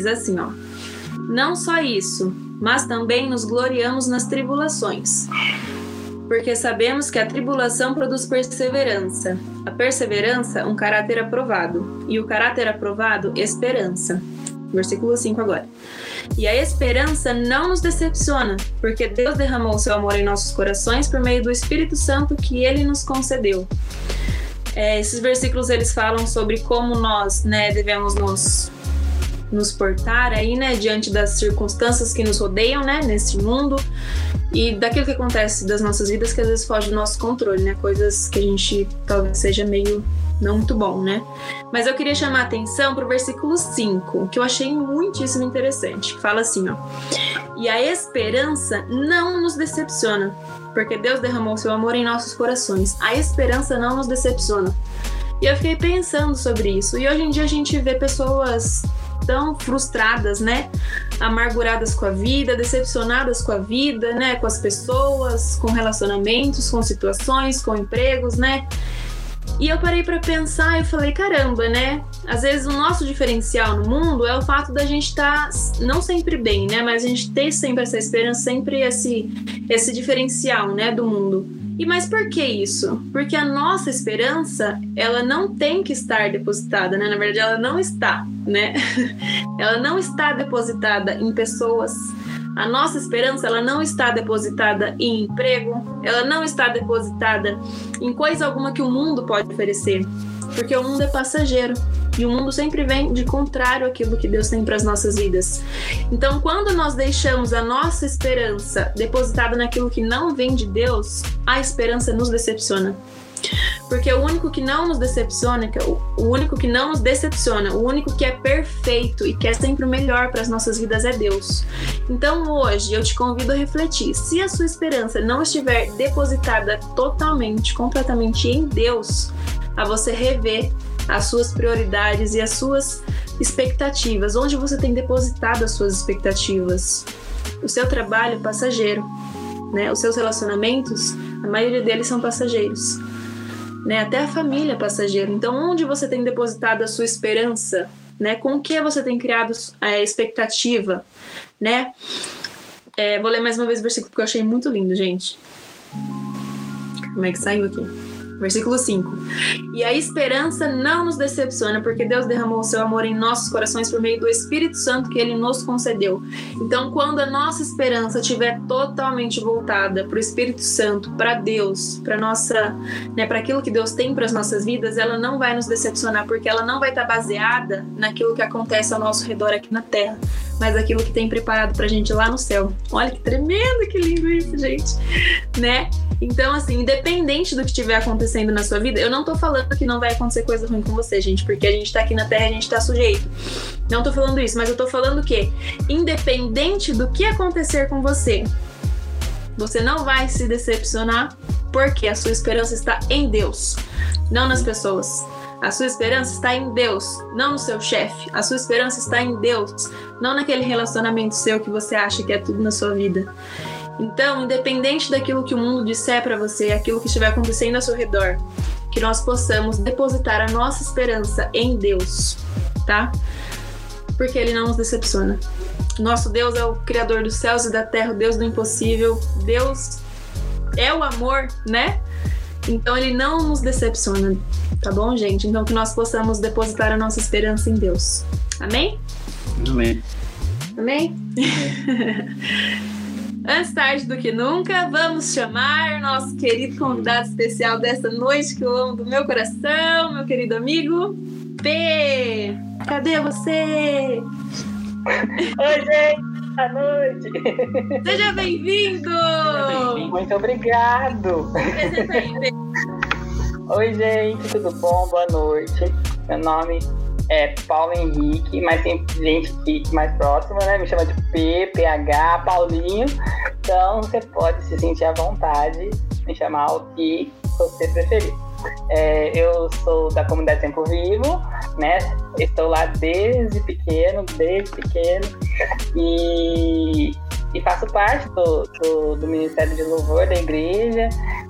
diz assim, ó: Não só isso, mas também nos gloriamos nas tribulações. Porque sabemos que a tribulação produz perseverança, a perseverança, um caráter aprovado, e o caráter aprovado, esperança. Versículo 5 agora. E a esperança não nos decepciona, porque Deus derramou seu amor em nossos corações por meio do Espírito Santo que ele nos concedeu. É, esses versículos eles falam sobre como nós né, devemos nos, nos portar aí, né, diante das circunstâncias que nos rodeiam, né, nesse mundo e daquilo que acontece das nossas vidas que às vezes foge do nosso controle, né, coisas que a gente talvez seja meio não muito bom, né? Mas eu queria chamar a atenção para o versículo 5, que eu achei muitíssimo interessante, fala assim, ó: "E a esperança não nos decepciona, porque Deus derramou seu amor em nossos corações. A esperança não nos decepciona." E eu fiquei pensando sobre isso. E hoje em dia a gente vê pessoas tão frustradas, né? Amarguradas com a vida, decepcionadas com a vida, né? Com as pessoas, com relacionamentos, com situações, com empregos, né? E eu parei para pensar e falei, caramba, né? Às vezes o nosso diferencial no mundo é o fato da gente estar tá, não sempre bem, né? Mas a gente ter sempre essa esperança, sempre esse esse diferencial, né, do mundo. E mas por que isso? Porque a nossa esperança, ela não tem que estar depositada, né? Na verdade, ela não está, né? ela não está depositada em pessoas, a nossa esperança ela não está depositada em emprego, ela não está depositada em coisa alguma que o mundo pode oferecer, porque o mundo é passageiro e o mundo sempre vem de contrário àquilo que Deus tem para as nossas vidas. Então, quando nós deixamos a nossa esperança depositada naquilo que não vem de Deus, a esperança nos decepciona. Porque o único que não nos decepciona, é o único que não nos decepciona, o único que é perfeito e quer sempre o melhor para as nossas vidas é Deus. Então hoje eu te convido a refletir: se a sua esperança não estiver depositada totalmente, completamente em Deus, a você rever as suas prioridades e as suas expectativas, onde você tem depositado as suas expectativas. O seu trabalho é passageiro, né? Os seus relacionamentos, a maioria deles são passageiros né? Até a família passageira. Então, onde você tem depositado a sua esperança, né? Com o que você tem criado a expectativa, né? É, vou ler mais uma vez o versículo porque eu achei muito lindo, gente. Como é que saiu aqui? Versículo 5. E a esperança não nos decepciona, porque Deus derramou o seu amor em nossos corações por meio do Espírito Santo que ele nos concedeu. Então, quando a nossa esperança estiver totalmente voltada para o Espírito Santo, para Deus, para nossa, né, para aquilo que Deus tem para as nossas vidas, ela não vai nos decepcionar, porque ela não vai estar baseada naquilo que acontece ao nosso redor aqui na terra, mas aquilo que tem preparado para a gente lá no céu. Olha que tremendo, que lindo isso, gente, né? Então, assim, independente do que estiver acontecendo na sua vida, eu não tô falando que não vai acontecer coisa ruim com você, gente, porque a gente tá aqui na Terra, a gente tá sujeito. Não tô falando isso, mas eu tô falando que, independente do que acontecer com você, você não vai se decepcionar, porque a sua esperança está em Deus, não nas pessoas. A sua esperança está em Deus, não no seu chefe. A sua esperança está em Deus, não naquele relacionamento seu que você acha que é tudo na sua vida. Então, independente daquilo que o mundo disser para você, aquilo que estiver acontecendo ao seu redor, que nós possamos depositar a nossa esperança em Deus, tá? Porque Ele não nos decepciona. Nosso Deus é o Criador dos céus e da terra, o Deus do impossível. Deus é o amor, né? Então Ele não nos decepciona, tá bom, gente? Então que nós possamos depositar a nossa esperança em Deus. Amém? Amém. Amém? Antes tarde do que nunca, vamos chamar nosso querido convidado especial desta noite que eu amo do meu coração, meu querido amigo P. Cadê você? Oi, gente. Boa noite. Seja bem-vindo. Muito obrigado. Oi, gente. Tudo bom? Boa noite. Meu nome é Paulo Henrique, mas tem gente que mais próxima, né? Me chama de P, PH, Paulinho. Então você pode se sentir à vontade, me chamar o que você preferir. É, eu sou da comunidade Tempo Vivo, né? Estou lá desde pequeno, desde pequeno. E e faço parte do, do, do Ministério de Louvor da igreja,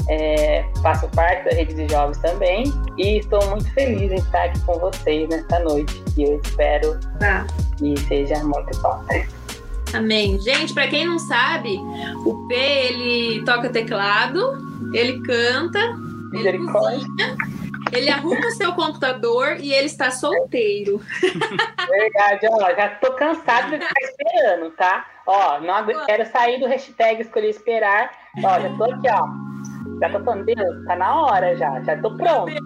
é, faço parte da rede de jovens também e estou muito feliz em estar aqui com vocês nesta noite e eu espero ah. que seja muito bom. Amém. Gente, para quem não sabe, o P ele toca teclado, ele canta, ele cozinha, ele arruma o seu computador e ele está solteiro. Verdade, ó, já tô cansado de ficar esperando, tá? Ó, não quero sair do hashtag escolher esperar. Ó, já tô aqui, ó. Já tô falando, Deus, tá na hora já, já tô pronto.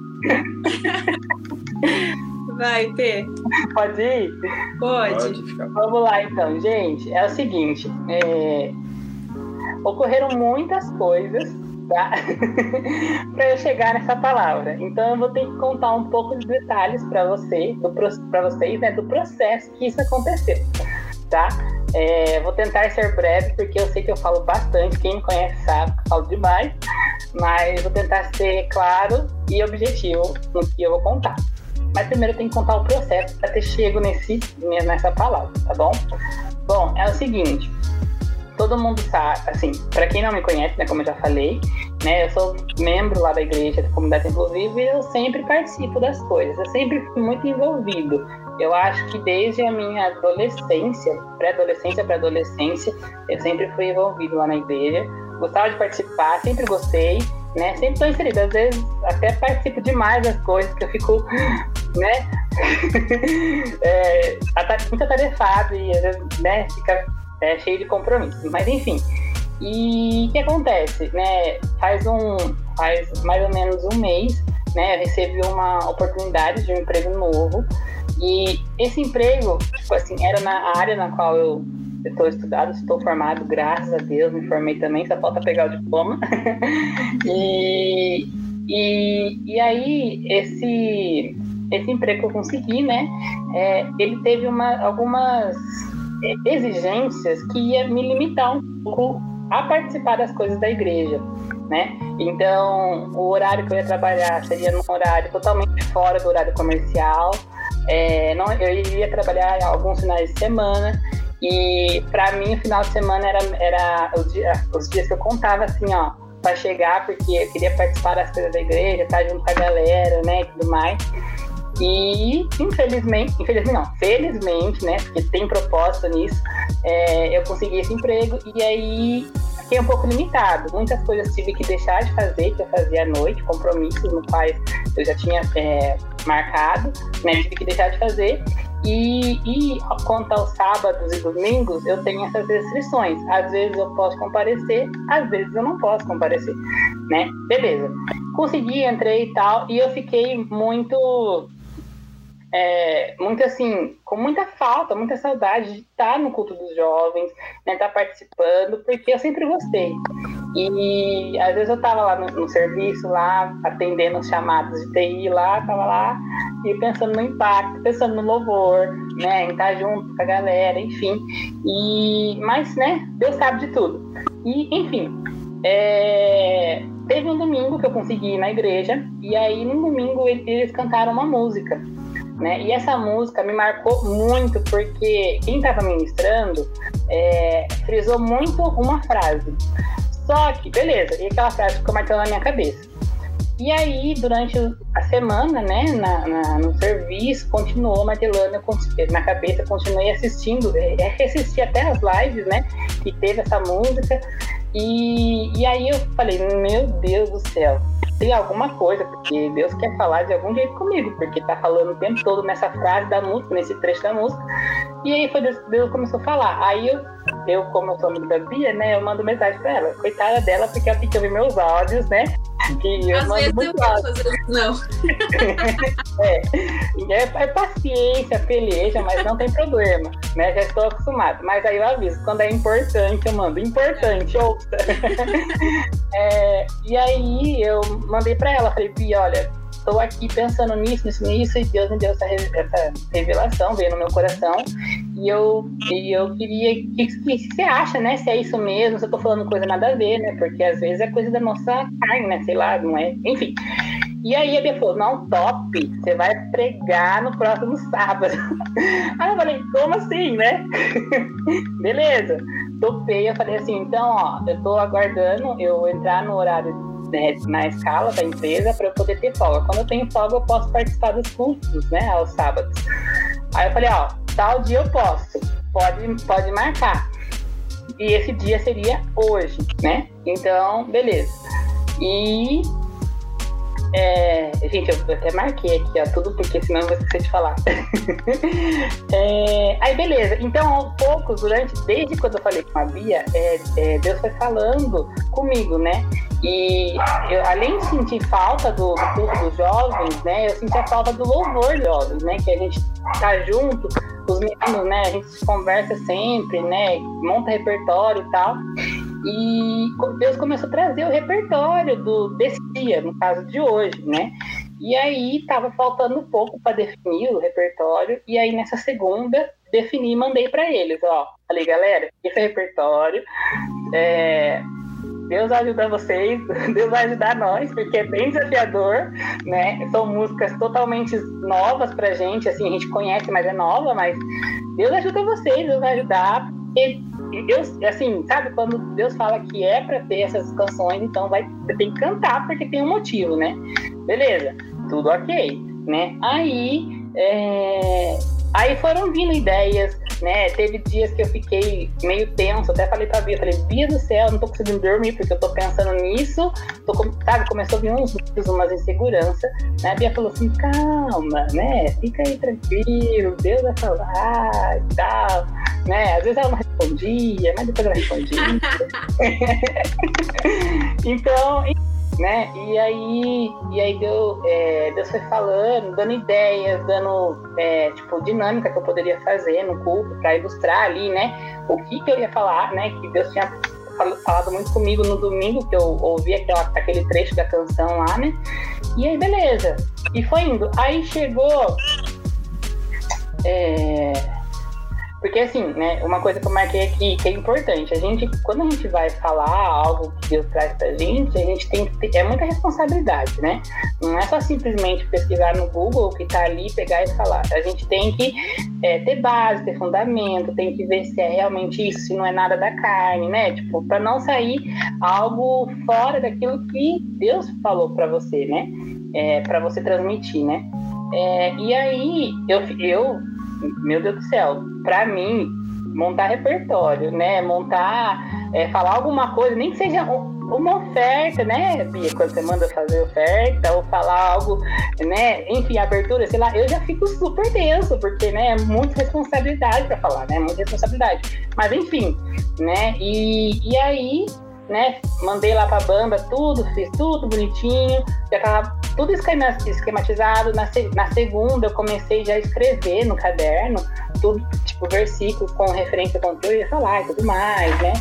Vai, P. Pode ir? Pode. Pode Vamos lá, então, gente. É o seguinte: é... ocorreram muitas coisas para eu chegar nessa palavra. Então, eu vou ter que contar um pouco de detalhes para você, para vocês, né, do processo que isso aconteceu, tá? É, vou tentar ser breve, porque eu sei que eu falo bastante. Quem me conhece sabe que eu falo demais, mas vou tentar ser claro e objetivo no que eu vou contar. Mas primeiro eu tenho que contar o processo para ter chego nesse, nessa palavra, tá bom? Bom, é o seguinte. Todo mundo sabe, assim, para quem não me conhece, né, como eu já falei, né, eu sou membro lá da igreja da comunidade inclusive e eu sempre participo das coisas, eu sempre fui muito envolvido. Eu acho que desde a minha adolescência, pré-adolescência para adolescência, eu sempre fui envolvido lá na igreja. Gostava de participar, sempre gostei, né? Sempre estou inserida. Às vezes até participo demais das coisas que eu fico né? é, muito atarefado e às vezes, né, fica é, cheio de compromissos. Mas enfim. E o que acontece, né? Faz um, faz mais ou menos um mês, né? Eu recebi uma oportunidade de um emprego novo e esse emprego, tipo assim, era na área na qual eu estou estudado, estou formado, graças a Deus, me formei também, só falta pegar o diploma. e, e, e aí, esse, esse emprego que eu consegui, né, é, ele teve uma, algumas exigências que ia me limitar um pouco a participar das coisas da igreja, né? Então, o horário que eu ia trabalhar seria num horário totalmente fora do horário comercial. É, não, eu iria trabalhar alguns finais de semana e para mim o final de semana era, era os, dias, os dias que eu contava assim, ó, para chegar, porque eu queria participar das coisas da igreja, estar junto com a galera, né, e tudo mais. E, infelizmente, infelizmente não, felizmente, né, porque tem propósito nisso, é, eu consegui esse emprego e aí fiquei um pouco limitado. Muitas coisas tive que deixar de fazer, que eu fazia à noite, compromissos no quais eu já tinha é, marcado, né, tive que deixar de fazer. E, e quanto aos sábados e domingos, eu tenho essas restrições. Às vezes eu posso comparecer, às vezes eu não posso comparecer, né? Beleza. Consegui, entrei e tal, e eu fiquei muito é, muito assim, com muita falta, muita saudade de estar no culto dos jovens, né, estar participando, porque eu sempre gostei. E às vezes eu estava lá no, no, serviço, lá, atendendo os chamados de TI lá, estava lá, e pensando no impacto, pensando no louvor, né, em estar junto com a galera, enfim. E, mas, né, Deus sabe de tudo. E, enfim, é, teve um domingo que eu consegui ir na igreja, e aí no domingo eles cantaram uma música. Né? E essa música me marcou muito porque quem estava ministrando é, frisou muito uma frase. Só que, beleza, e aquela frase ficou marcando na minha cabeça. E aí, durante a semana, né, na, na no serviço, continuou martelando na cabeça, continuei assistindo, é, é, assisti até as lives, né, que teve essa música. E, e aí eu falei, meu Deus do céu, tem alguma coisa, porque Deus quer falar de algum jeito comigo, porque tá falando o tempo todo nessa frase da música, nesse trecho da música. E aí foi Deus, Deus começou a falar. Aí eu, eu, como eu sou amigo da Bia, né, eu mando mensagem pra ela. Coitada dela, porque ela tem que ouvir meus áudios, né? Que eu Às mando vezes muito eu áudio. Fazer, não. é, é, é paciência, peleja, mas não tem problema, né? Já estou acostumado. Mas aí eu aviso, quando é importante, eu mando importante, ouça. é, e aí eu mandei para ela, falei, Bia, olha, estou aqui pensando nisso, nisso, nisso, e Deus me deu essa, essa revelação, veio no meu coração, e eu, e eu queria, o que, que, você acha, né, se é isso mesmo, se eu tô falando coisa nada a ver, né, porque às vezes é coisa da nossa carne, né, sei lá, não é, enfim. E aí a Bia falou, não, top, você vai pregar no próximo sábado. Aí eu falei, como assim, né? Beleza topei, eu falei assim, então, ó, eu tô aguardando eu entrar no horário na escala da empresa para eu poder ter folga. Quando eu tenho folga, eu posso participar dos cultos, né, aos sábados. Aí eu falei, ó, tal dia eu posso, pode, pode marcar. E esse dia seria hoje, né? Então, beleza. E é, gente, eu até marquei aqui, ó, tudo porque senão eu vou esquecer de falar. é, aí, beleza. Então, aos poucos, durante, desde quando eu falei com a Bia, é, é Deus foi falando comigo, né? E eu, além de sentir falta do, do culto dos jovens, né? Eu senti a falta do louvor jovens, né? Que a gente tá junto, os meninos, né? A gente conversa sempre, né? Monta repertório e tal. E Deus começou a trazer o repertório do, desse dia, no caso de hoje, né? E aí tava faltando um pouco para definir o repertório. E aí nessa segunda defini e mandei para eles, ó. Falei, galera, esse é repertório. É, Deus vai ajudar vocês, Deus vai ajudar nós, porque é bem desafiador, né? São músicas totalmente novas pra gente, assim, a gente conhece, mas é nova, mas Deus ajuda vocês, Deus vai ajudar. E Deus, assim, sabe, quando Deus fala que é para ter essas canções, então vai, você tem que cantar porque tem um motivo, né? Beleza, tudo ok, né? Aí, é, aí foram vindo ideias, né? Teve dias que eu fiquei meio tenso, até falei pra Bia, falei, Bia do céu, não tô conseguindo dormir porque eu tô pensando nisso, tô, sabe, começou a vir uns medos, umas insegurança, né? A Bia falou assim, calma, né? Fica aí tranquilo, Deus vai falar e tal né? Às vezes ela não respondia, mas depois ela respondia. então, né? E aí, e aí deu, é, Deus foi falando, dando ideias, dando é, tipo dinâmica que eu poderia fazer no culto para ilustrar ali, né? O que, que eu ia falar, né? Que Deus tinha falado muito comigo no domingo que eu ouvi aquela, aquele trecho da canção lá, né? E aí, beleza. E foi indo. Aí chegou. É, porque assim, né, uma coisa que eu marquei aqui que é importante, a gente, quando a gente vai falar algo que Deus traz pra gente, a gente tem que ter, é muita responsabilidade, né? Não é só simplesmente pesquisar no Google o que tá ali, pegar e falar. A gente tem que é, ter base, ter fundamento, tem que ver se é realmente isso, se não é nada da carne, né? Tipo, para não sair algo fora daquilo que Deus falou para você, né? É, para você transmitir, né? É, e aí, eu, eu meu Deus do céu, para mim, montar repertório, né? Montar, é, falar alguma coisa, nem que seja uma oferta, né, Bia? Quando você manda fazer oferta ou falar algo, né? Enfim, abertura, sei lá, eu já fico super tenso, porque, né, é muita responsabilidade para falar, né? Muita responsabilidade. Mas, enfim, né? E, e aí, né? Mandei lá pra banda tudo, fiz tudo bonitinho, já tava tudo esquematizado. Na, segunda eu comecei já a escrever no caderno, tudo, tipo, versículos com referência ao que eu ia falar e tudo mais, né?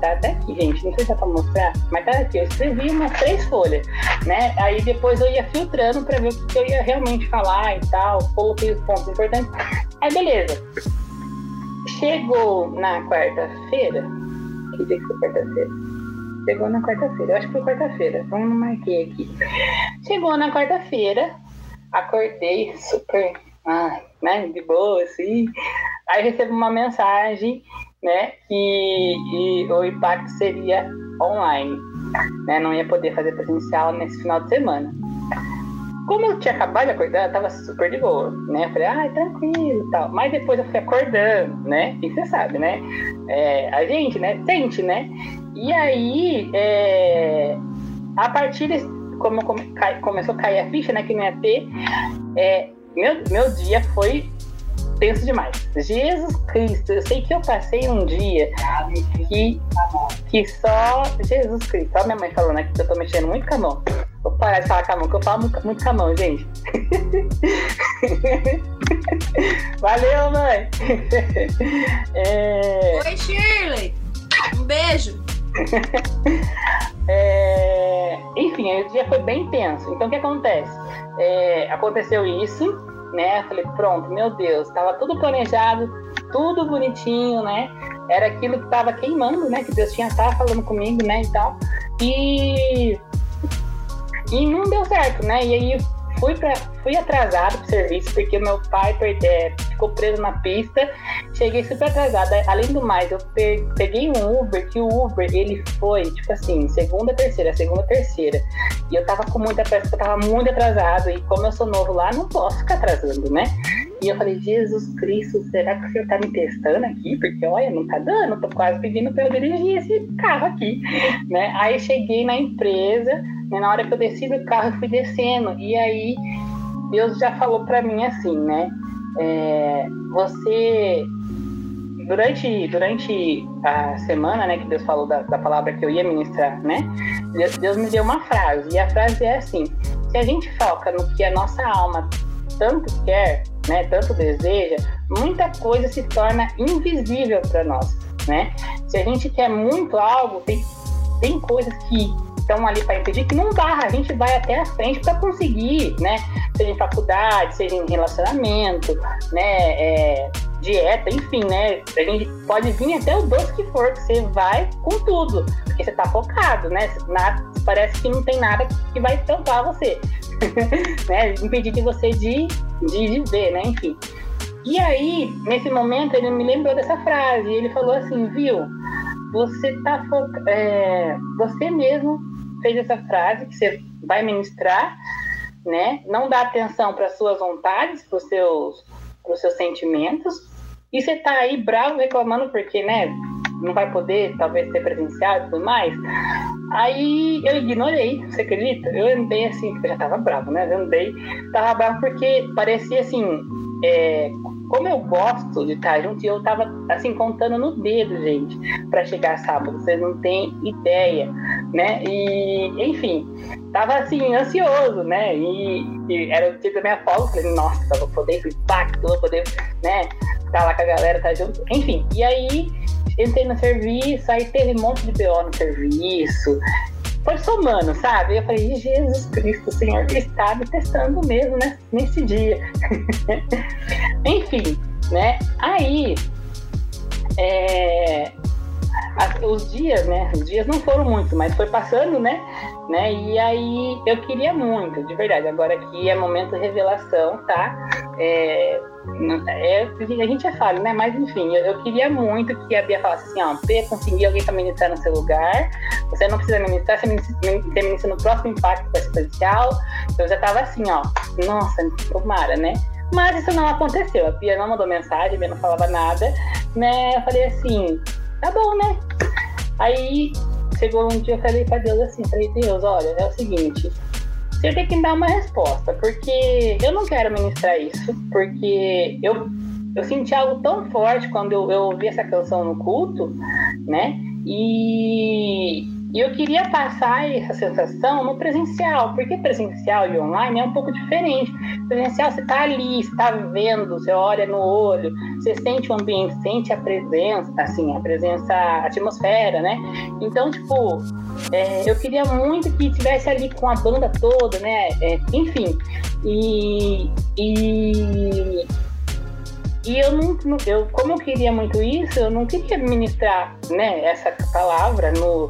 Tá até aqui, gente, não sei se dá pra mostrar, mas tá aqui, eu escrevi umas três folhas, né? Aí depois eu ia filtrando pra ver o que eu ia realmente falar e tal, coloquei os pontos importantes. Aí beleza. Chegou na quarta-feira, que dia que foi quarta-feira? Chegou na quarta-feira. Eu acho que foi quarta-feira. Então não marquei aqui. Chegou na quarta-feira. Acordei super. Ai, né? De boa, assim. Aí recebo uma mensagem, né? Que o impacto seria online. Né, não ia poder fazer presencial nesse final de semana. Como eu tinha acabado de acordar, eu tava super de boa, né? Eu falei, ah, tranquilo e tal. Mas depois eu fui acordando, né? E você sabe, né? É, a gente, né? Sente, né? E aí, é, a partir de como começou a cair a ficha, né? Que não ia ter, é, meu, meu dia foi tenso demais. Jesus Cristo, eu sei que eu passei um dia que, que só Jesus Cristo, só minha mãe falou, né? Que eu tô mexendo muito com a mão. Vou parar de falar com a mão, que eu falo muito, muito com a mão, gente. Valeu, mãe! É... Oi, Shirley! Um beijo! é... Enfim, o dia foi bem tenso. Então, o que acontece? É... Aconteceu isso, né? Falei, pronto, meu Deus, estava tudo planejado, tudo bonitinho, né? Era aquilo que estava queimando, né? Que Deus tinha estado falando comigo, né? E tal. E e não deu certo, né? E aí fui, pra, fui atrasado pro serviço porque meu pai perde, é, ficou preso na pista. Cheguei super atrasada. Além do mais, eu peguei um Uber, que o Uber, ele foi, tipo assim, segunda, terceira, segunda, terceira. E eu tava com muita pressa, eu tava muito atrasado. E como eu sou novo lá, não posso ficar atrasando, né? E eu falei, Jesus Cristo, será que o senhor tá me testando aqui? Porque, olha, não tá dando, tô quase pedindo pra eu dirigir esse carro aqui, né? Aí cheguei na empresa, né? na hora que eu desci do carro, eu fui descendo. E aí, Deus já falou pra mim assim, né? É, você durante, durante a semana, né, que Deus falou da, da, palavra que eu ia ministrar, né, Deus me deu uma frase, e a frase é assim: se a gente foca no que a nossa alma tanto quer, né, tanto deseja, muita coisa se torna invisível para nós, né? Se a gente quer muito algo, tem, tem coisas que estão ali para impedir que não dá, a gente vai até a frente para conseguir, né? Seja em faculdade, seja em relacionamento, né? É, dieta, enfim, né? A gente pode vir até o doce que for, que você vai com tudo, porque você tá focado, né? Parece que não tem nada que vai tampar você. né? Impedir de você de, de viver, né? Enfim. E aí, nesse momento, ele me lembrou dessa frase. ele falou assim, viu? Você tá é, você mesmo fez essa frase que você vai ministrar, né? Não dá atenção para suas vontades, para os seus, pros seus sentimentos. E você tá aí bravo reclamando porque, né? Não vai poder, talvez, ser presencial e tudo mais. Aí eu ignorei, você acredita? Eu andei assim, eu já tava bravo, né? Eu andei, tava bravo porque parecia assim, é, como eu gosto de estar junto, eu tava assim, contando no dedo, gente, para chegar sábado, vocês não têm ideia, né? E, enfim, tava assim, ansioso, né? E, e era o dia da minha folga, falei, nossa, vou poder ir impacto, vou poder, né? Tá lá com a galera, tá junto, enfim. E aí entrei no serviço, aí teve um monte de BO no serviço. Foi somando, sabe? Eu falei, Jesus Cristo, o Senhor está me testando mesmo né, nesse dia. Enfim, né? Aí, é, os dias, né? Os dias não foram muitos, mas foi passando, né? né? E aí eu queria muito, de verdade. Agora aqui é momento revelação, tá? É, é, a gente é falho, né? Mas enfim, eu, eu, queria muito que a Bia falasse assim, ó, P, consegui alguém para ministrar no seu lugar, você não precisa ministrar, você ministra, no próximo impacto presencial. Eu já tava assim, ó, nossa, tomara, né? Mas isso não aconteceu. A Bia não mandou mensagem, a Bia não falava nada, né? Eu falei assim, tá bom, né? Aí chegou um dia eu falei pra Deus assim, falei, Deus, olha, é o seguinte, você tem que me dar uma resposta, porque eu não quero ministrar isso, porque eu, eu senti algo tão forte quando eu, eu ouvi essa canção no culto, né? E e eu queria passar essa sensação no presencial, porque presencial e online é um pouco diferente. Presencial você está ali, está vendo, você olha no olho, você sente o ambiente, sente a presença, assim, a presença, a atmosfera, né? Então, tipo, é, eu queria muito que tivesse ali com a banda toda, né? É, enfim, e, e e eu não, eu, como eu queria muito isso, eu não queria ministrar, né, essa palavra no,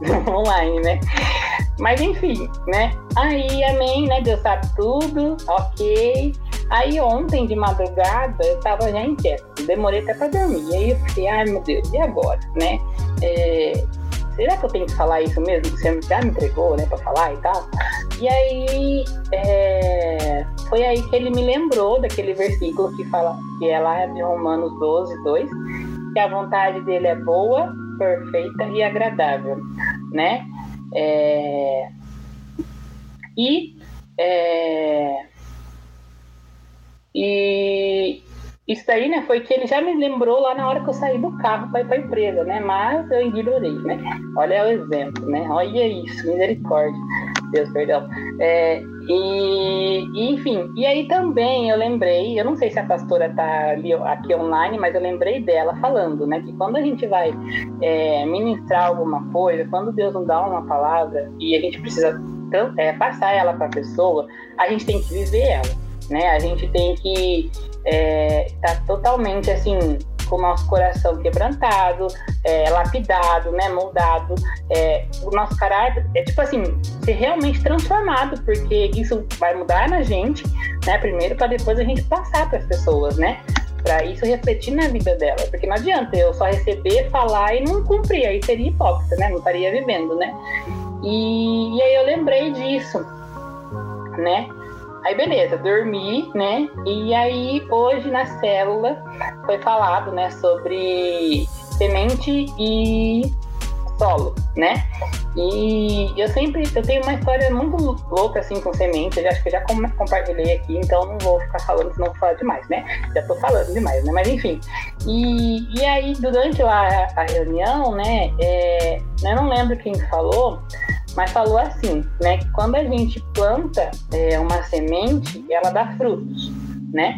online, né? Mas enfim, né? Aí, amém, né? Deus sabe tudo, ok. Aí ontem de madrugada eu tava já inquieto, demorei até pra dormir. Aí eu fiquei, ai meu Deus, e agora, né? É, será que eu tenho que falar isso mesmo? Você já me entregou, né, pra falar e tal? E aí, é, foi aí que ele me lembrou daquele versículo que fala, que é lá de Romanos 12, 2, que a vontade dele é boa, perfeita e agradável, né? É... E, é... e isso aí, né, foi que ele já me lembrou lá na hora que eu saí do carro para ir para a empresa, né? Mas eu ignorei, né? Olha o exemplo, né? Olha isso, misericórdia. Deus, perdão. É, e, enfim, e aí também eu lembrei, eu não sei se a pastora tá ali, aqui online, mas eu lembrei dela falando, né, que quando a gente vai é, ministrar alguma coisa, quando Deus nos dá uma palavra e a gente precisa é, passar ela para a pessoa, a gente tem que viver ela, né? A gente tem que estar é, tá totalmente assim com o nosso coração quebrantado, é, lapidado, né, moldado, é, o nosso caráter é tipo assim, ser realmente transformado, porque isso vai mudar na gente, né, primeiro para depois a gente passar para as pessoas, né? Para isso refletir na vida dela, porque não adianta eu só receber, falar e não cumprir, aí seria hipócrita, né? Não estaria vivendo, né? E, e aí eu lembrei disso, né? Aí beleza, dormi, né? E aí hoje na célula foi falado, né, sobre semente e solo, né? E eu sempre, eu tenho uma história muito louca assim com semente, eu acho que eu já compartilhei aqui, então não vou ficar falando, senão vou falar demais, né? Já tô falando demais, né? Mas enfim. E, e aí, durante a, a reunião, né, é, eu não lembro quem falou, mas falou assim, né, que quando a gente planta é, uma semente, ela dá frutos, né?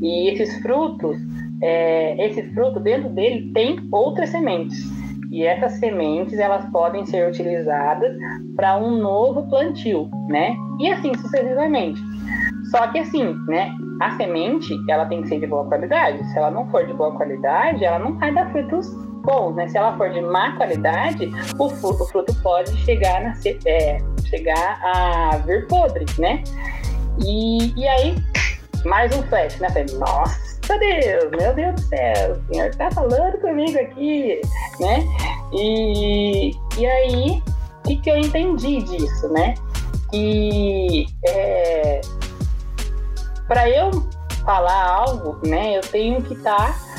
E esses frutos, é, esse fruto dentro dele tem outras sementes. E essas sementes elas podem ser utilizadas para um novo plantio, né? E assim sucessivamente. Só que assim, né? A semente ela tem que ser de boa qualidade. Se ela não for de boa qualidade, ela não vai dar frutos bons, né? Se ela for de má qualidade, o fruto, o fruto pode chegar, na, é, chegar a vir podre, né? E, e aí, mais um flash, né? Falei, nossa Deus, meu Deus do céu, o senhor tá falando comigo aqui, né? E, e aí, o que, que eu entendi disso, né? Que é, para eu falar algo, né, eu tenho que estar tá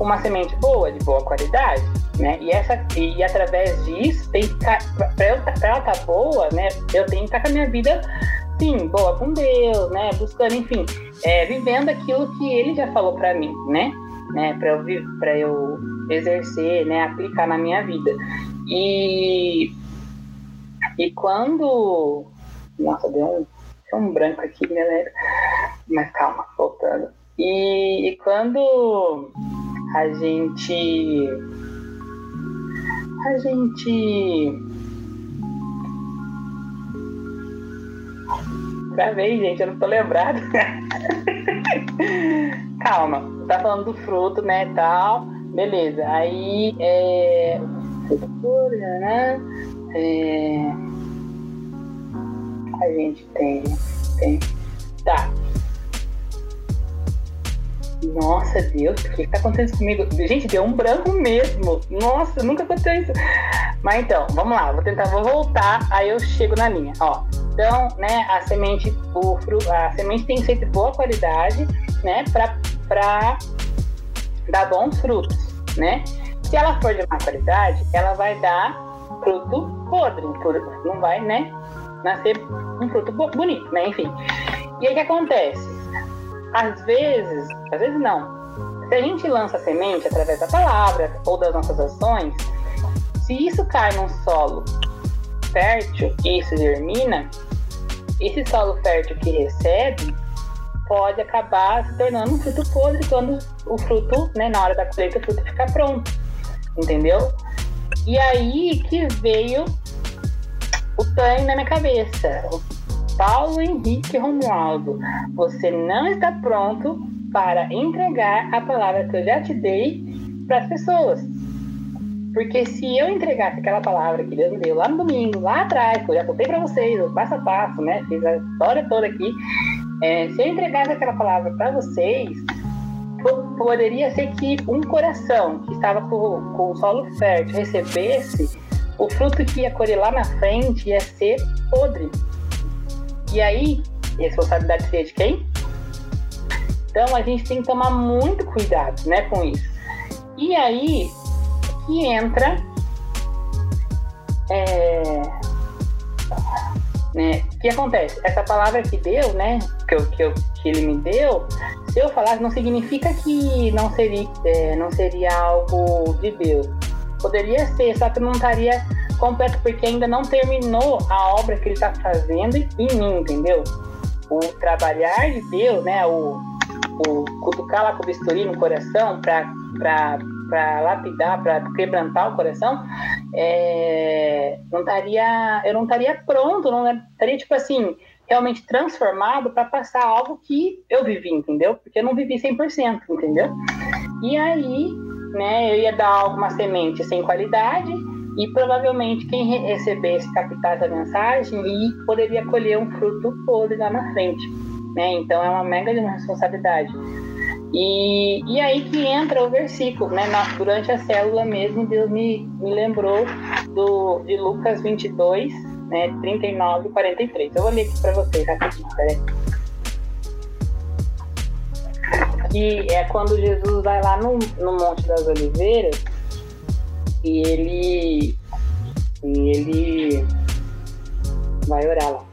com uma semente boa, de boa qualidade, né? E essa e, e através disso para ela estar tá boa, né? Eu tenho que estar tá com a minha vida sim, boa com Deus, né? Buscando, enfim, é, vivendo aquilo que Ele já falou para mim, né? né? Para eu eu exercer, né? Aplicar na minha vida. E e quando nossa deu um, deu um branco aqui, galera. Mas calma, voltando. E, e quando a gente. A gente. Travei, gente, eu não tô lembrado. Calma, tá falando do fruto, né, tal. Beleza, aí é. É... A gente tem. tem. Tá. Nossa, Deus, o que está acontecendo comigo? Gente, deu um branco mesmo. Nossa, nunca aconteceu isso. Mas então, vamos lá, vou tentar, vou voltar, aí eu chego na linha. Ó, então, né, a semente, o fruto, a semente tem que ser de boa qualidade, né, para dar bons frutos, né? Se ela for de má qualidade, ela vai dar fruto podre, não vai, né, nascer um fruto bonito, né? Enfim. E aí o que acontece? Às vezes, às vezes não. Se a gente lança a semente através da palavra ou das nossas ações, se isso cai num solo fértil e isso germina, esse solo fértil que recebe pode acabar se tornando um fruto podre quando o fruto, né, na hora da colheita, o fruto ficar pronto. Entendeu? E aí que veio o tanho na minha cabeça. Paulo Henrique Romualdo, você não está pronto para entregar a palavra que eu já te dei para as pessoas. Porque se eu entregasse aquela palavra que Deus me deu lá no domingo, lá atrás, que eu já contei para vocês, o passo a passo, né? Fiz a história toda aqui. É, se eu entregasse aquela palavra para vocês, poderia ser que um coração que estava com, com o solo fértil recebesse o fruto que ia colher lá na frente ia ser podre. E aí, responsabilidade seria de quem? Então a gente tem que tomar muito cuidado, né, com isso. E aí que entra é, né, o que acontece? Essa palavra que deu, né, que, eu, que, eu, que ele me deu, se eu falar, não significa que não seria, é, não seria algo de Deus. Poderia ser, só que não estaria completo, porque ainda não terminou a obra que ele está fazendo em mim, entendeu? O trabalhar de Deus, né? O, o cutucar lá com o bisturi no coração para lapidar, para quebrantar o coração, é, não estaria, eu não estaria pronto, não estaria tipo assim, realmente transformado para passar algo que eu vivi, entendeu? Porque eu não vivi 100%, entendeu? E aí, né, eu ia dar alguma semente sem qualidade e provavelmente quem recebesse captar essa mensagem e poderia colher um fruto podre lá na frente, né? Então é uma mega de uma responsabilidade. E, e aí que entra o versículo, né? Na, durante a célula mesmo, Deus me, me lembrou do, de Lucas 22, né? 39 e 43. Eu vou ler aqui para vocês rapidinho, peraí. Que é quando Jesus vai lá no, no Monte das Oliveiras e ele. E ele vai orar lá.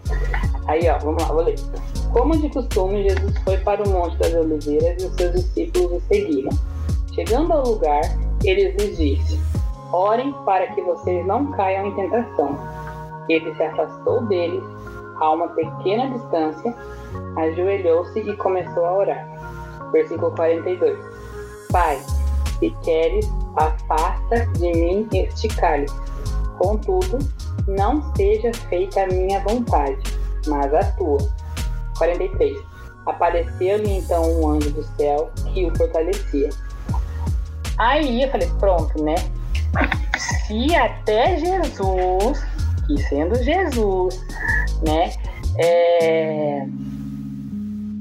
Aí, ó, vamos lá, vou ler. Como de costume, Jesus foi para o Monte das Oliveiras e os seus discípulos o seguiram. Chegando ao lugar, ele lhes disse: Orem para que vocês não caiam em tentação. Ele se afastou deles a uma pequena distância, ajoelhou-se e começou a orar. Versículo 42. Pai, se queres, afasta de mim este cálice. Contudo, não seja feita a minha vontade, mas a tua. 43. Apareceu-lhe então um anjo do céu que o fortalecia. Aí eu falei, pronto, né? Se até Jesus, e sendo Jesus, né, é,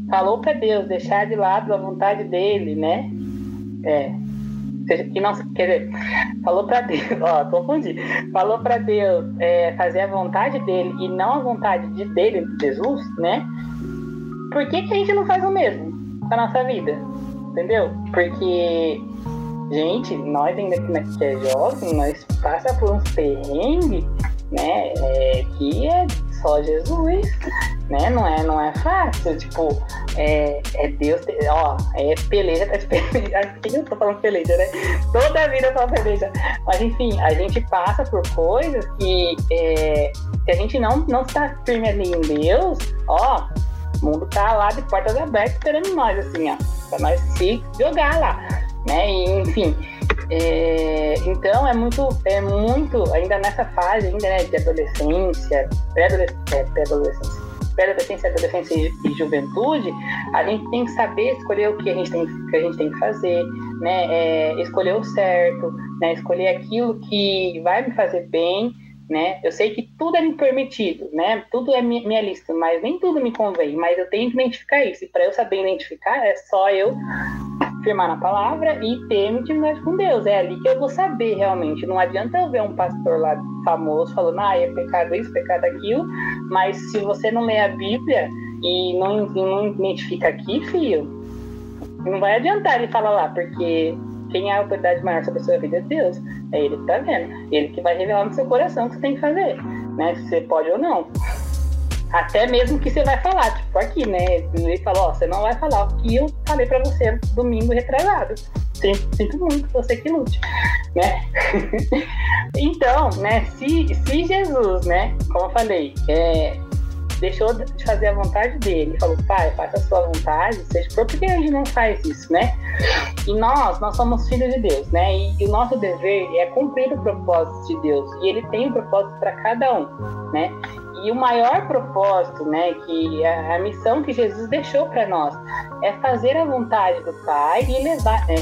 falou para Deus deixar de lado a vontade dele, né? É, que não quer dizer, falou para Deus, ó, confundi, falou para Deus é, fazer a vontade dele e não a vontade de dele, Jesus, né? Por que, que a gente não faz o mesmo na nossa vida? Entendeu? Porque, gente, nós ainda que é jovem, nós passa por uns perrengues, né? É, que é só Jesus, né? Não é, não é fácil, tipo, é, é Deus, ó, é peleja, tá que eu tô falando peleja, né? Toda a vida eu falo peleja. Mas enfim, a gente passa por coisas que é, se a gente não, não está firme ali em Deus, ó, o mundo tá lá de portas abertas esperando nós, assim, ó, pra nós se jogar lá, né? E, enfim. É, então é muito, é muito, ainda nessa fase ainda, né, de adolescência, pré-adolescência, pré-adolescência, pré-adolescência, adolescência e, juventude, a gente tem que saber escolher o que a gente tem que, a gente tem que fazer, né, é, escolher o certo, né, escolher aquilo que vai me fazer bem, né? Eu sei que tudo é me permitido, né? Tudo é minha lista, mas nem tudo me convém. Mas eu tenho que identificar isso. E para eu saber identificar, é só eu firmar na palavra e ter intimidade com Deus. É ali que eu vou saber realmente. Não adianta eu ver um pastor lá famoso falando, ah, é pecado isso, pecado aquilo, mas se você não lê a Bíblia e não, não identifica aqui, filho, não vai adiantar ele falar lá, porque quem é a autoridade maior sobre a sua vida é Deus. É Ele que tá vendo. Ele que vai revelar no seu coração o que você tem que fazer, né? Se você pode ou não. Até mesmo que você vai falar, tipo aqui, né? Ele falou, ó, você não vai falar o que eu falei pra você domingo retrasado. Sinto, sinto muito, você que lute, né? então, né, se, se Jesus, né, como eu falei, é, deixou de fazer a vontade dele, falou, pai, faça a sua vontade, seja por que a gente não faz isso, né? E nós, nós somos filhos de Deus, né? E, e o nosso dever é cumprir o propósito de Deus, e ele tem um propósito para cada um, né? E o maior propósito, né, que a, a missão que Jesus deixou para nós é fazer a vontade do Pai e levar, é,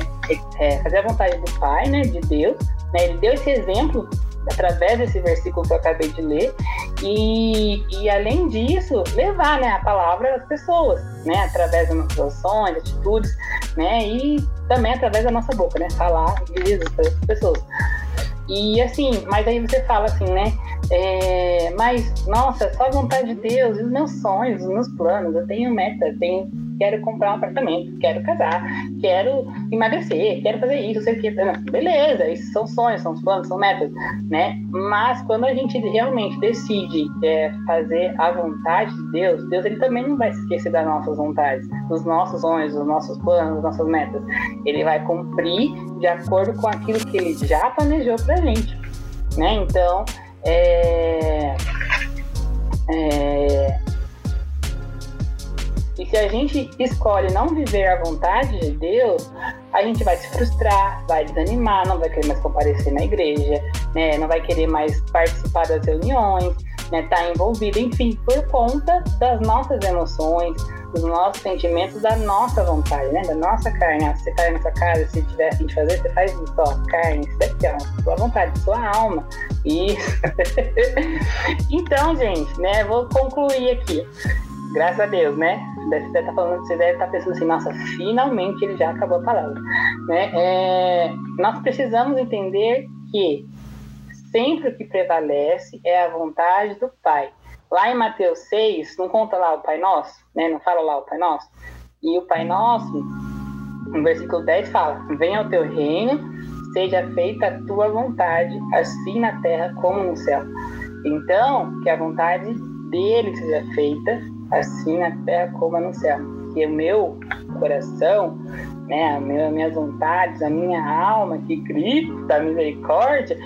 é, fazer a vontade do Pai, né, de Deus. Né, ele deu esse exemplo através desse versículo que eu acabei de ler e, e além disso levar né, a palavra às pessoas, né, através das nossas ações, atitudes, né, e também através da nossa boca, né, falar Jesus para as pessoas. E assim, mas aí você fala assim, né? É, mas, nossa, só a vontade de Deus, e os meus sonhos, os meus planos, eu tenho meta, tenho quero comprar um apartamento, quero casar, quero emagrecer, quero fazer isso, sei o que. Beleza, isso são sonhos, são planos, são metas, né? Mas quando a gente realmente decide é, fazer a vontade de Deus, Deus ele também não vai se esquecer das nossas vontades, dos nossos sonhos, dos nossos planos, das nossas metas. Ele vai cumprir de acordo com aquilo que ele já planejou pra gente, né? Então, é, é, e se a gente escolhe não viver a vontade de Deus, a gente vai se frustrar, vai desanimar, não vai querer mais comparecer na igreja, né? não vai querer mais participar das reuniões, né, tá envolvido, enfim, por conta das nossas emoções, dos nossos sentimentos, da nossa vontade, né? Da nossa carne. Ah, você tá na sua casa, se tiver a fim de fazer, você faz ó, carne, isso daqui, ó, sua vontade, sua alma. Isso. então, gente, né, vou concluir aqui. Graças a Deus, né? Você deve estar falando, você deve estar pensando assim, nossa, finalmente ele já acabou a palavra. Né? É, nós precisamos entender que sempre o que prevalece é a vontade do Pai. Lá em Mateus 6, não conta lá o Pai Nosso, né? Não fala lá o Pai Nosso. E o Pai Nosso, no versículo 10 fala: Venha o teu reino, seja feita a tua vontade, assim na terra como no céu. Então, que a vontade dele seja feita, assim na terra como no céu. Que o meu coração, né, as minhas vontades, a minha alma que grita misericórdia,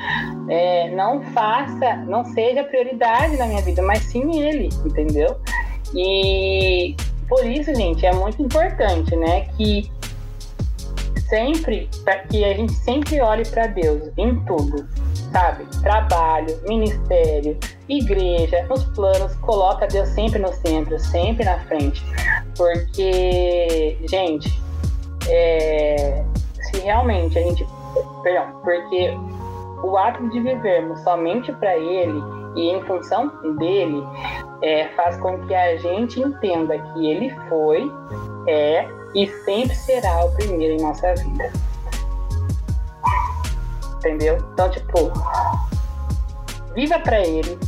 é, não faça, não seja prioridade na minha vida, mas sim ele, entendeu? E por isso, gente, é muito importante, né, que sempre, para que a gente sempre olhe para Deus em tudo, sabe? Trabalho, ministério, igreja, nos planos, coloca Deus sempre no centro, sempre na frente. Porque, gente, é, se realmente a gente. Perdão, porque o ato de vivermos somente para Ele e em função dele é, faz com que a gente entenda que Ele foi, é e sempre será o primeiro em nossa vida. Entendeu? Então, tipo, viva para Ele,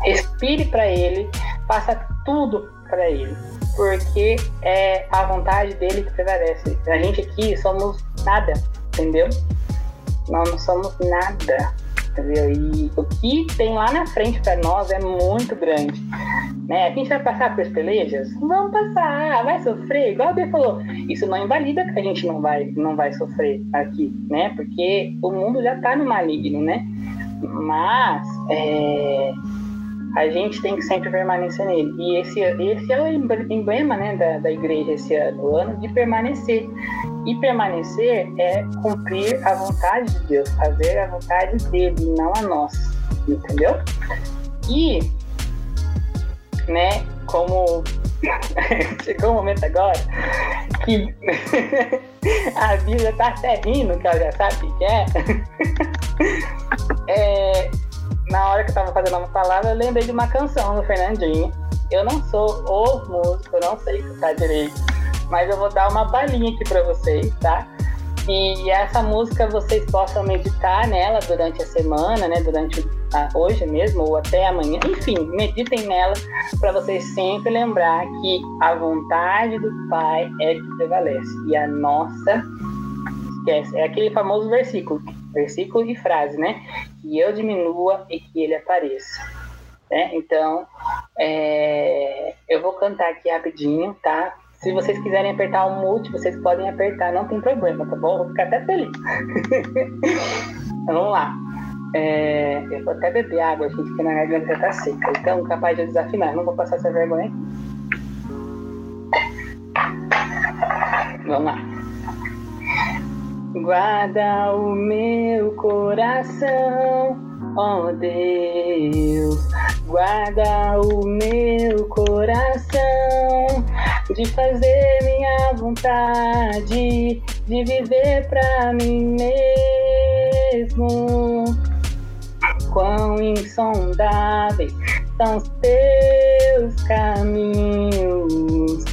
respire para Ele, faça tudo para Ele porque é a vontade dele que prevalece. A gente aqui somos nada, entendeu? Nós não somos nada, entendeu? E o que tem lá na frente para nós é muito grande. Né? A gente vai passar por pelejas? Vamos passar, vai sofrer, igual a B falou. Isso não invalida que a gente não vai, não vai sofrer aqui, né? Porque o mundo já tá no maligno, né? Mas é, a gente tem que sempre permanecer nele. E esse, esse é o emblema né, da, da igreja esse ano, ano de permanecer. E permanecer é cumprir a vontade de Deus, fazer a vontade dele, não a nossa. Entendeu? E, né, como chegou o momento agora que a Bíblia tá até rindo, que ela já sabe o que é. é na hora que eu tava fazendo uma palavra, eu lembrei de uma canção do Fernandinho. Eu não sou o músico, eu não sei cantar direito, mas eu vou dar uma balinha aqui para vocês, tá? E essa música vocês possam meditar nela durante a semana, né? Durante a, hoje mesmo ou até amanhã. Enfim, meditem nela para vocês sempre lembrar que a vontade do Pai é que prevalece e a nossa esquece. É aquele famoso versículo versículo e frase, né? Que eu diminua e que ele apareça. Né? Então, é, eu vou cantar aqui rapidinho, tá? Se vocês quiserem apertar o mute, vocês podem apertar, não tem problema, tá bom? vou ficar até feliz. então, vamos lá. É, eu vou até beber água, gente, porque na garganta tá seca. Então, capaz de eu desafinar. Não vou passar essa vergonha. Vamos lá. Guarda o meu coração, ó oh Deus, guarda o meu coração de fazer minha vontade, de viver pra mim mesmo. Quão insondáveis são os teus caminhos,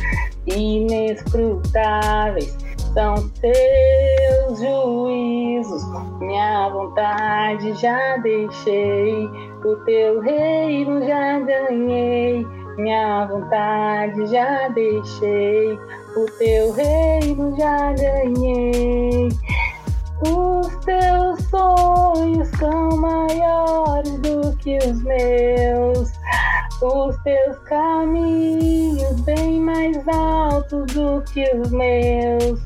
inescrutáveis são teus juízos. Minha vontade já deixei, o teu reino já ganhei. Minha vontade já deixei, o teu reino já ganhei. Os teus sonhos são maiores do que os meus os teus caminhos bem mais altos do que os meus.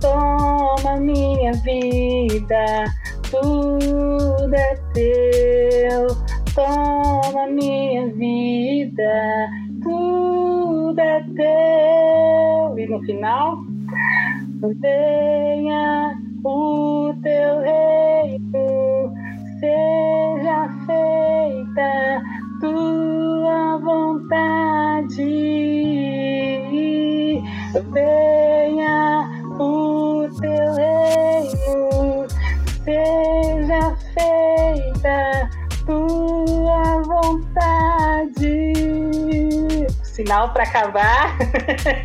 Toma minha vida, tudo é teu. Toma minha vida, tudo é teu. E no final, venha o teu reino, seja feita tudo vontade, venha o teu reino, seja feita tua vontade. Sinal para acabar.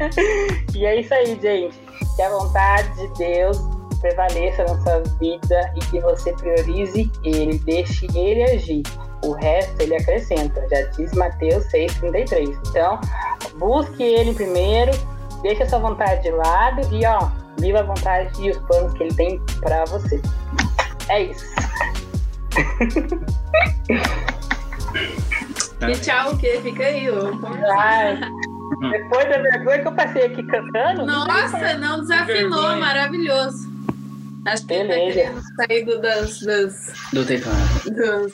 e é isso aí, gente. Que a vontade de Deus prevaleça na sua vida e que você priorize ele, deixe ele agir. O resto ele acrescenta, já diz Mateus 6,33. Então, busque ele primeiro, deixe a sua vontade de lado e ó, viva a vontade e os planos que ele tem para você. É isso. e tchau, o que? Fica aí, ó. depois da vergonha que eu passei aqui cantando. Nossa, não desafinou, maravilhoso. Acho que Beleza. ele tá querendo sair do, das, das... Do teclado.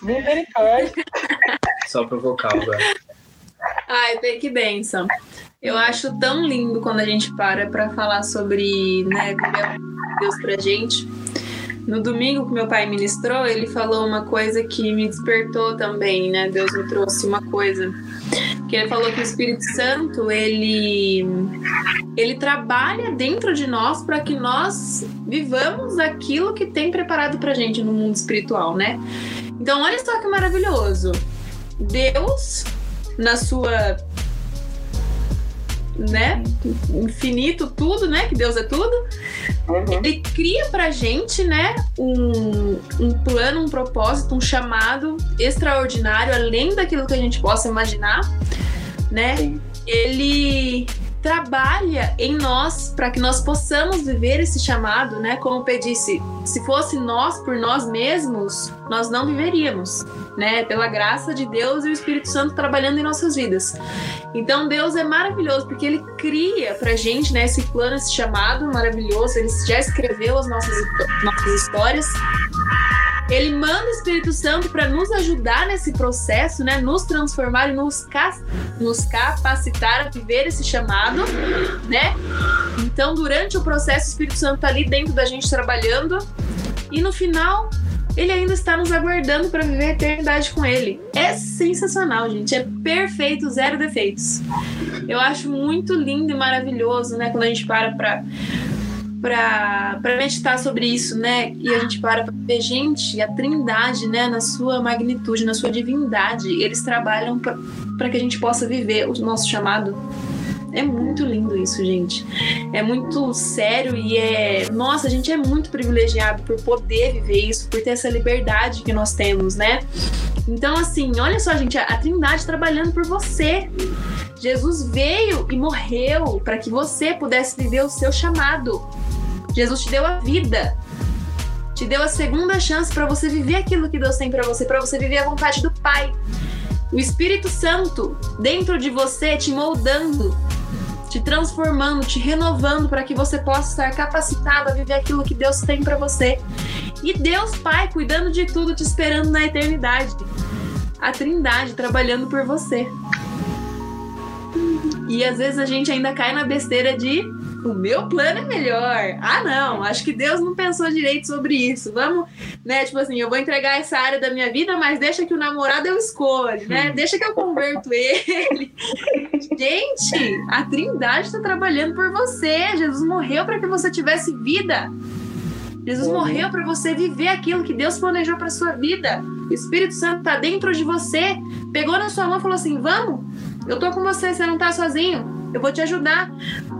Misericórdia. Só pro vocal agora. Ai, que bênção. Eu acho tão lindo quando a gente para para falar sobre né, Deus pra gente. No domingo que meu pai ministrou, ele falou uma coisa que me despertou também, né? Deus me trouxe uma coisa. Que ele falou que o Espírito Santo, ele ele trabalha dentro de nós para que nós vivamos aquilo que tem preparado pra gente no mundo espiritual, né? Então, olha só que maravilhoso. Deus, na sua né? Infinito, tudo, né? Que Deus é tudo. Uhum. Ele cria pra gente, né? Um, um plano, um propósito, um chamado extraordinário, além daquilo que a gente possa imaginar, né? Sim. Ele trabalha em nós para que nós possamos viver esse chamado, né? Como o P disse, se fosse nós por nós mesmos, nós não viveríamos, né? Pela graça de Deus e o Espírito Santo trabalhando em nossas vidas. Então Deus é maravilhoso porque ele cria pra gente, né, esse plano, esse chamado maravilhoso, ele já escreveu as nossas nossas histórias ele manda o Espírito Santo para nos ajudar nesse processo, né? Nos transformar e nos, nos capacitar a viver esse chamado, né? Então, durante o processo, o Espírito Santo está ali dentro da gente trabalhando. E no final, ele ainda está nos aguardando para viver a eternidade com ele. É sensacional, gente. É perfeito, zero defeitos. Eu acho muito lindo e maravilhoso, né? Quando a gente para para para meditar sobre isso, né? E a gente para para ver, gente, a Trindade, né, na sua magnitude, na sua divindade, eles trabalham para que a gente possa viver o nosso chamado. É muito lindo isso, gente. É muito sério e é. Nossa, a gente é muito privilegiado por poder viver isso, por ter essa liberdade que nós temos, né? Então, assim, olha só, gente, a, Trindade trabalhando por você. Jesus veio e morreu para que você pudesse viver o seu chamado. Jesus te deu a vida. Te deu a segunda chance para você viver aquilo que Deus tem para você, para você viver a vontade do Pai. O Espírito Santo dentro de você te moldando, te transformando, te renovando para que você possa estar capacitado a viver aquilo que Deus tem para você. E Deus Pai cuidando de tudo, te esperando na eternidade. A Trindade trabalhando por você. E às vezes a gente ainda cai na besteira de o meu plano é melhor. Ah, não, acho que Deus não pensou direito sobre isso. Vamos, né? Tipo assim, eu vou entregar essa área da minha vida, mas deixa que o namorado eu escolho, né? Deixa que eu converto ele. Gente, a Trindade está trabalhando por você. Jesus morreu para que você tivesse vida. Jesus uhum. morreu para você viver aquilo que Deus planejou para sua vida. O Espírito Santo está dentro de você, pegou na sua mão e falou assim: "Vamos, eu tô com você, você não tá sozinho. Eu vou te ajudar.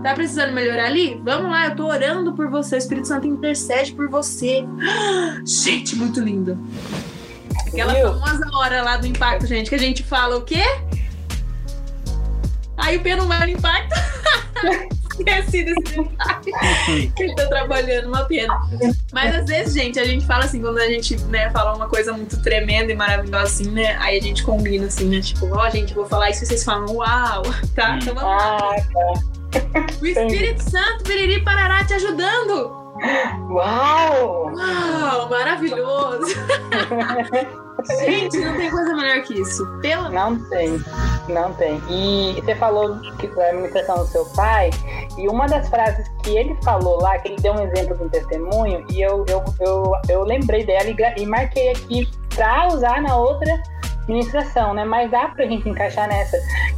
Tá precisando melhorar ali? Vamos lá, eu tô orando por você. O Espírito Santo intercede por você. Gente, muito lindo. Aquela famosa hora lá do impacto, gente, que a gente fala o quê? Aí o P não vai no impacto. Esqueci desse detalhe. que ele tá trabalhando, uma pena. Mas às vezes, gente, a gente fala assim, quando a gente, né, fala uma coisa muito tremenda e maravilhosa assim, né? Aí a gente combina assim, né? Tipo, ó, oh, gente, vou falar isso e vocês falam, uau, tá? Então vamos lá. Ah, tá. O Espírito Santo, Piriri Parará, te ajudando. Uau! Uau, maravilhoso! Gente, não tem coisa melhor que isso. Pelo Não tem, não tem. E você falou que foi a administração do seu pai, e uma das frases que ele falou lá, que ele deu um exemplo de um testemunho, e eu, eu, eu, eu lembrei dela e, e marquei aqui para usar na outra ministração, né? Mas dá pra gente encaixar nessa,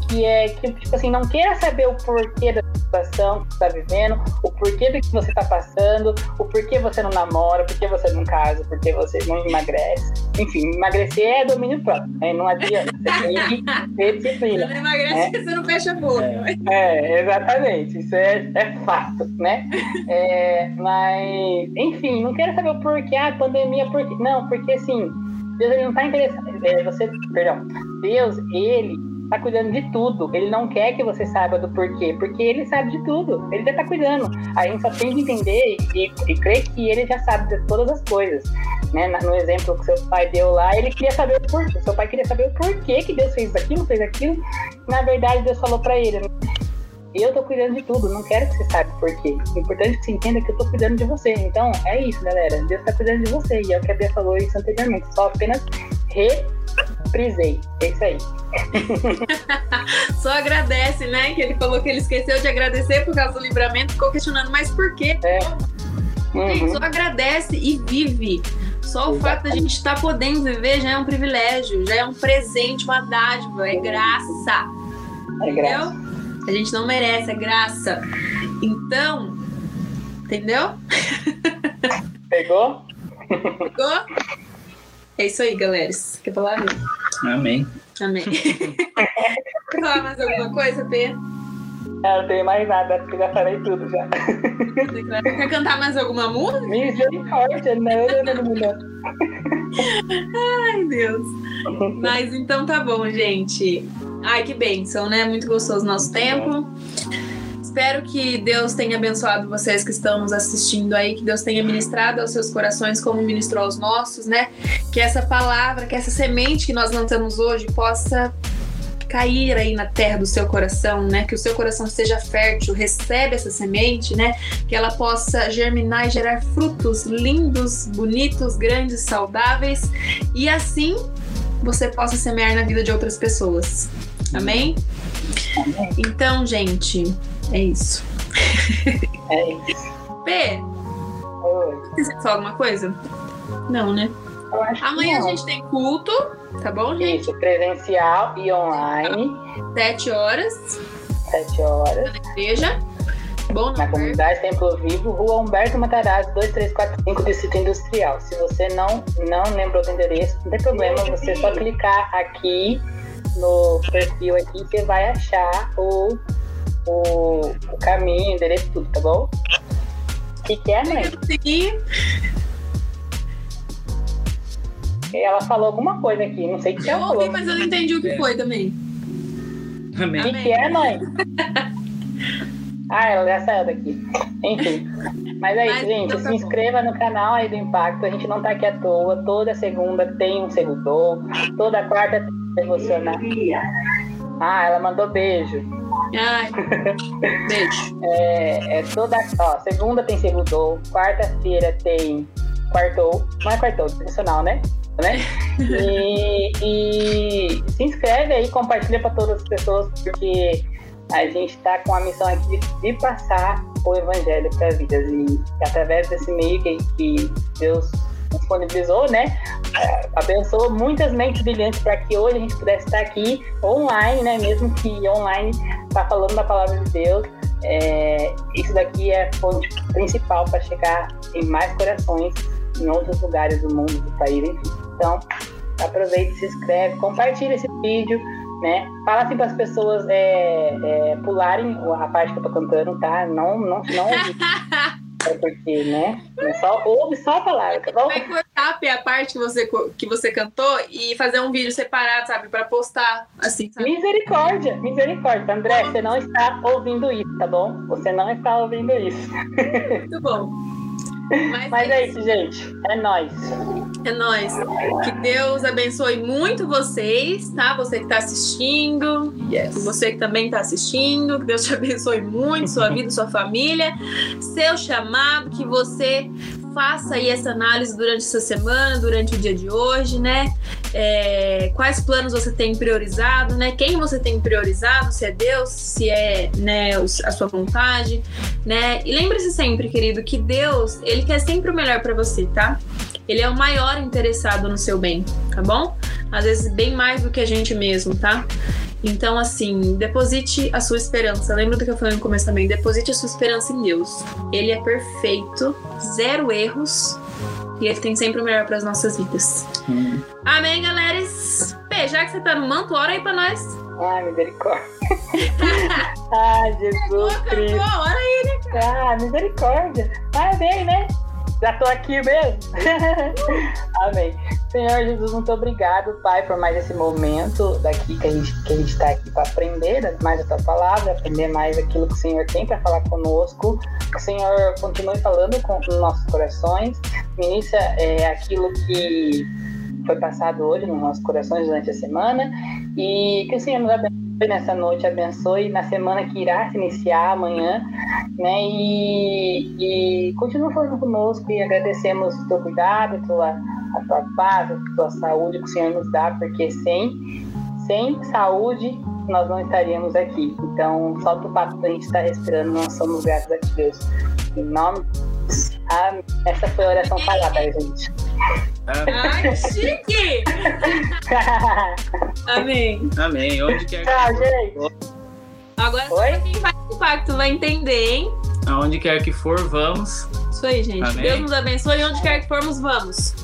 que é que, tipo assim, não queira saber o porquê da situação que você tá vivendo, o porquê do que você tá passando, o porquê você não namora, o porquê você não casa, o porquê você não emagrece. Enfim, emagrecer é domínio próprio, né? Não adianta, você tem que ter disciplina. Você não emagrece né? você não fecha a boca. É, é exatamente, isso é, é fato, né? É, mas, enfim, não quero saber o porquê, a ah, pandemia, porque. Não, porque assim, Deus ele não está interessado. É, você, perdão, Deus, ele está cuidando de tudo. Ele não quer que você saiba do porquê, porque ele sabe de tudo. Ele já está cuidando. A gente só tem que entender e, e crer que ele já sabe de todas as coisas. Né? No exemplo que seu pai deu lá, ele queria saber o porquê. Seu pai queria saber o porquê que Deus fez aquilo, fez aquilo. Na verdade, Deus falou para ele. Né? Eu tô cuidando de tudo, não quero que você saiba por quê. O importante é que você entenda que eu tô cuidando de você. Então, é isso, galera. Deus tá cuidando de você. E é o que a Bia falou isso anteriormente. Só apenas reprisei. É isso aí. Só agradece, né? Que ele falou que ele esqueceu de agradecer por causa do livramento, ficou questionando, mas por quê? É. Uhum. Só agradece e vive. Só o fato da gente estar tá podendo viver já é um privilégio, já é um presente, uma dádiva, é graça. É graça. Entendeu? A gente não merece, é graça. Então, entendeu? Pegou? Pegou? É isso aí, galera. Quer falar? Amém. Amém. Quer falar mais alguma coisa, Pê? Eu não tenho mais nada, porque já falei tudo já. Quer cantar mais alguma música? Misericórdia, não, não, não, não. Ai, Deus. Mas então tá bom, gente. Ai, que bênção, né? Muito gostoso o nosso tempo. Espero que Deus tenha abençoado vocês que estão nos assistindo aí, que Deus tenha ministrado aos seus corações como ministrou aos nossos, né? Que essa palavra, que essa semente que nós lançamos hoje possa cair aí na terra do seu coração, né? Que o seu coração seja fértil, recebe essa semente, né? Que ela possa germinar e gerar frutos lindos, bonitos, grandes, saudáveis e assim você possa semear na vida de outras pessoas. Amém? Amém. Então, gente, é isso. É isso. P. Oi. Quiser falar alguma coisa? Não, né? Amanhã a gente tem culto, tá bom, gente? Isso, presencial e online. Sete horas. Sete horas. Na igreja. Bom Na comunidade Templo Vivo, Rua Humberto Matarazzo, 2345, Distrito Industrial. Se você não, não lembrou do endereço, não tem problema, você só clicar aqui no perfil aqui, você vai achar o, o, o caminho, o endereço, tudo, tá bom? O que, que é, mãe? Sim. Ela falou alguma coisa aqui, não sei o que eu ela ouvi, mas eu não entendi o que foi também. Amém. O que, que é, mãe? ah, ela já saiu daqui. Enfim. Mas é isso, mas, gente. Então tá se inscreva no canal aí do Impacto. A gente não tá aqui à toa. Toda segunda tem um segundo. Toda quarta tem um devocional. Ah, ela mandou beijo. Ai, beijo. é, é toda. Ó, segunda tem segundo. Quarta-feira tem quartou. Não é quartou, tradicional, né? Né? E, e, se inscreve aí, compartilha para todas as pessoas, porque a gente está com a missão aqui de, de passar o evangelho para vidas. E através desse meio que, que Deus disponibilizou, né? Abençoou muitas mentes brilhantes para que hoje a gente pudesse estar aqui online, né? Mesmo que online, tá falando da palavra de Deus. É, isso daqui é a fonte principal para chegar em mais corações em outros lugares do mundo, do país, enfim. Então, aproveite, se inscreve, compartilha esse vídeo, né? Fala assim para as pessoas é, é, pularem a parte que eu tô cantando, tá? Não, não, não. é porque, né? Só ouve só a palavra, tá bom? Vai cortar a parte que você, que você cantou e fazer um vídeo separado, sabe? Para postar, assim, sabe? Misericórdia, misericórdia. André, você não está ouvindo isso, tá bom? Você não está ouvindo isso. Muito bom. Mas, Mas é isso, gente. É nóis. É nóis. Que Deus abençoe muito vocês, tá? Você que está assistindo, yes. você que também está assistindo. Que Deus te abençoe muito, sua vida, sua família, seu chamado, que você faça aí essa análise durante essa semana, durante o dia de hoje, né? É, quais planos você tem priorizado, né? Quem você tem priorizado, se é Deus, se é né, a sua vontade, né? E lembre-se sempre, querido, que Deus, ele quer sempre o melhor para você, tá? Ele é o maior interessado no seu bem, tá bom? Às vezes bem mais do que a gente mesmo, tá? Então, assim, deposite a sua esperança. Lembra do que eu falei no começo também? Deposite a sua esperança em Deus. Ele é perfeito, zero erros. E ele tem sempre o melhor para as nossas vidas. Hum. Amém, galera? Pê, já que você tá no manto, ora aí pra nós. Ai, misericórdia. Ai, Jesus Cristo. Ora aí, né? Ah, misericórdia. Vai bem, né? Já tô aqui mesmo. Amém. Senhor Jesus, muito obrigado, Pai, por mais esse momento daqui que a gente que a gente está aqui para aprender mais a tua palavra, aprender mais aquilo que o Senhor tem para falar conosco. Que o Senhor continue falando com os nossos corações. Ministra é, aquilo que foi passado hoje nos nossos corações durante a semana e que o Senhor nos abençoe nessa noite, abençoe na semana que irá se iniciar amanhã, né? E, e continua falando conosco e agradecemos o teu cuidado, a tua, a tua paz, a tua saúde que o Senhor nos dá, porque sem, sem saúde nós não estaríamos aqui. Então, só o fato a gente estar respirando, nós somos gratos a Deus. Em nome de Amém. Essa foi a oração falada, gente. Ai, chique! Amém. Amém. Onde quer que Tchau, gente. Agora só Oi? quem faz o pacto vai entender, hein? Aonde quer que for, vamos. Isso aí, gente. Amém. Deus nos abençoe. Onde quer que formos, vamos.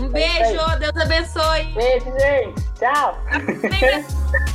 Um É beijo. Deus abençoe. Beijo, gente. Tchau. Amém.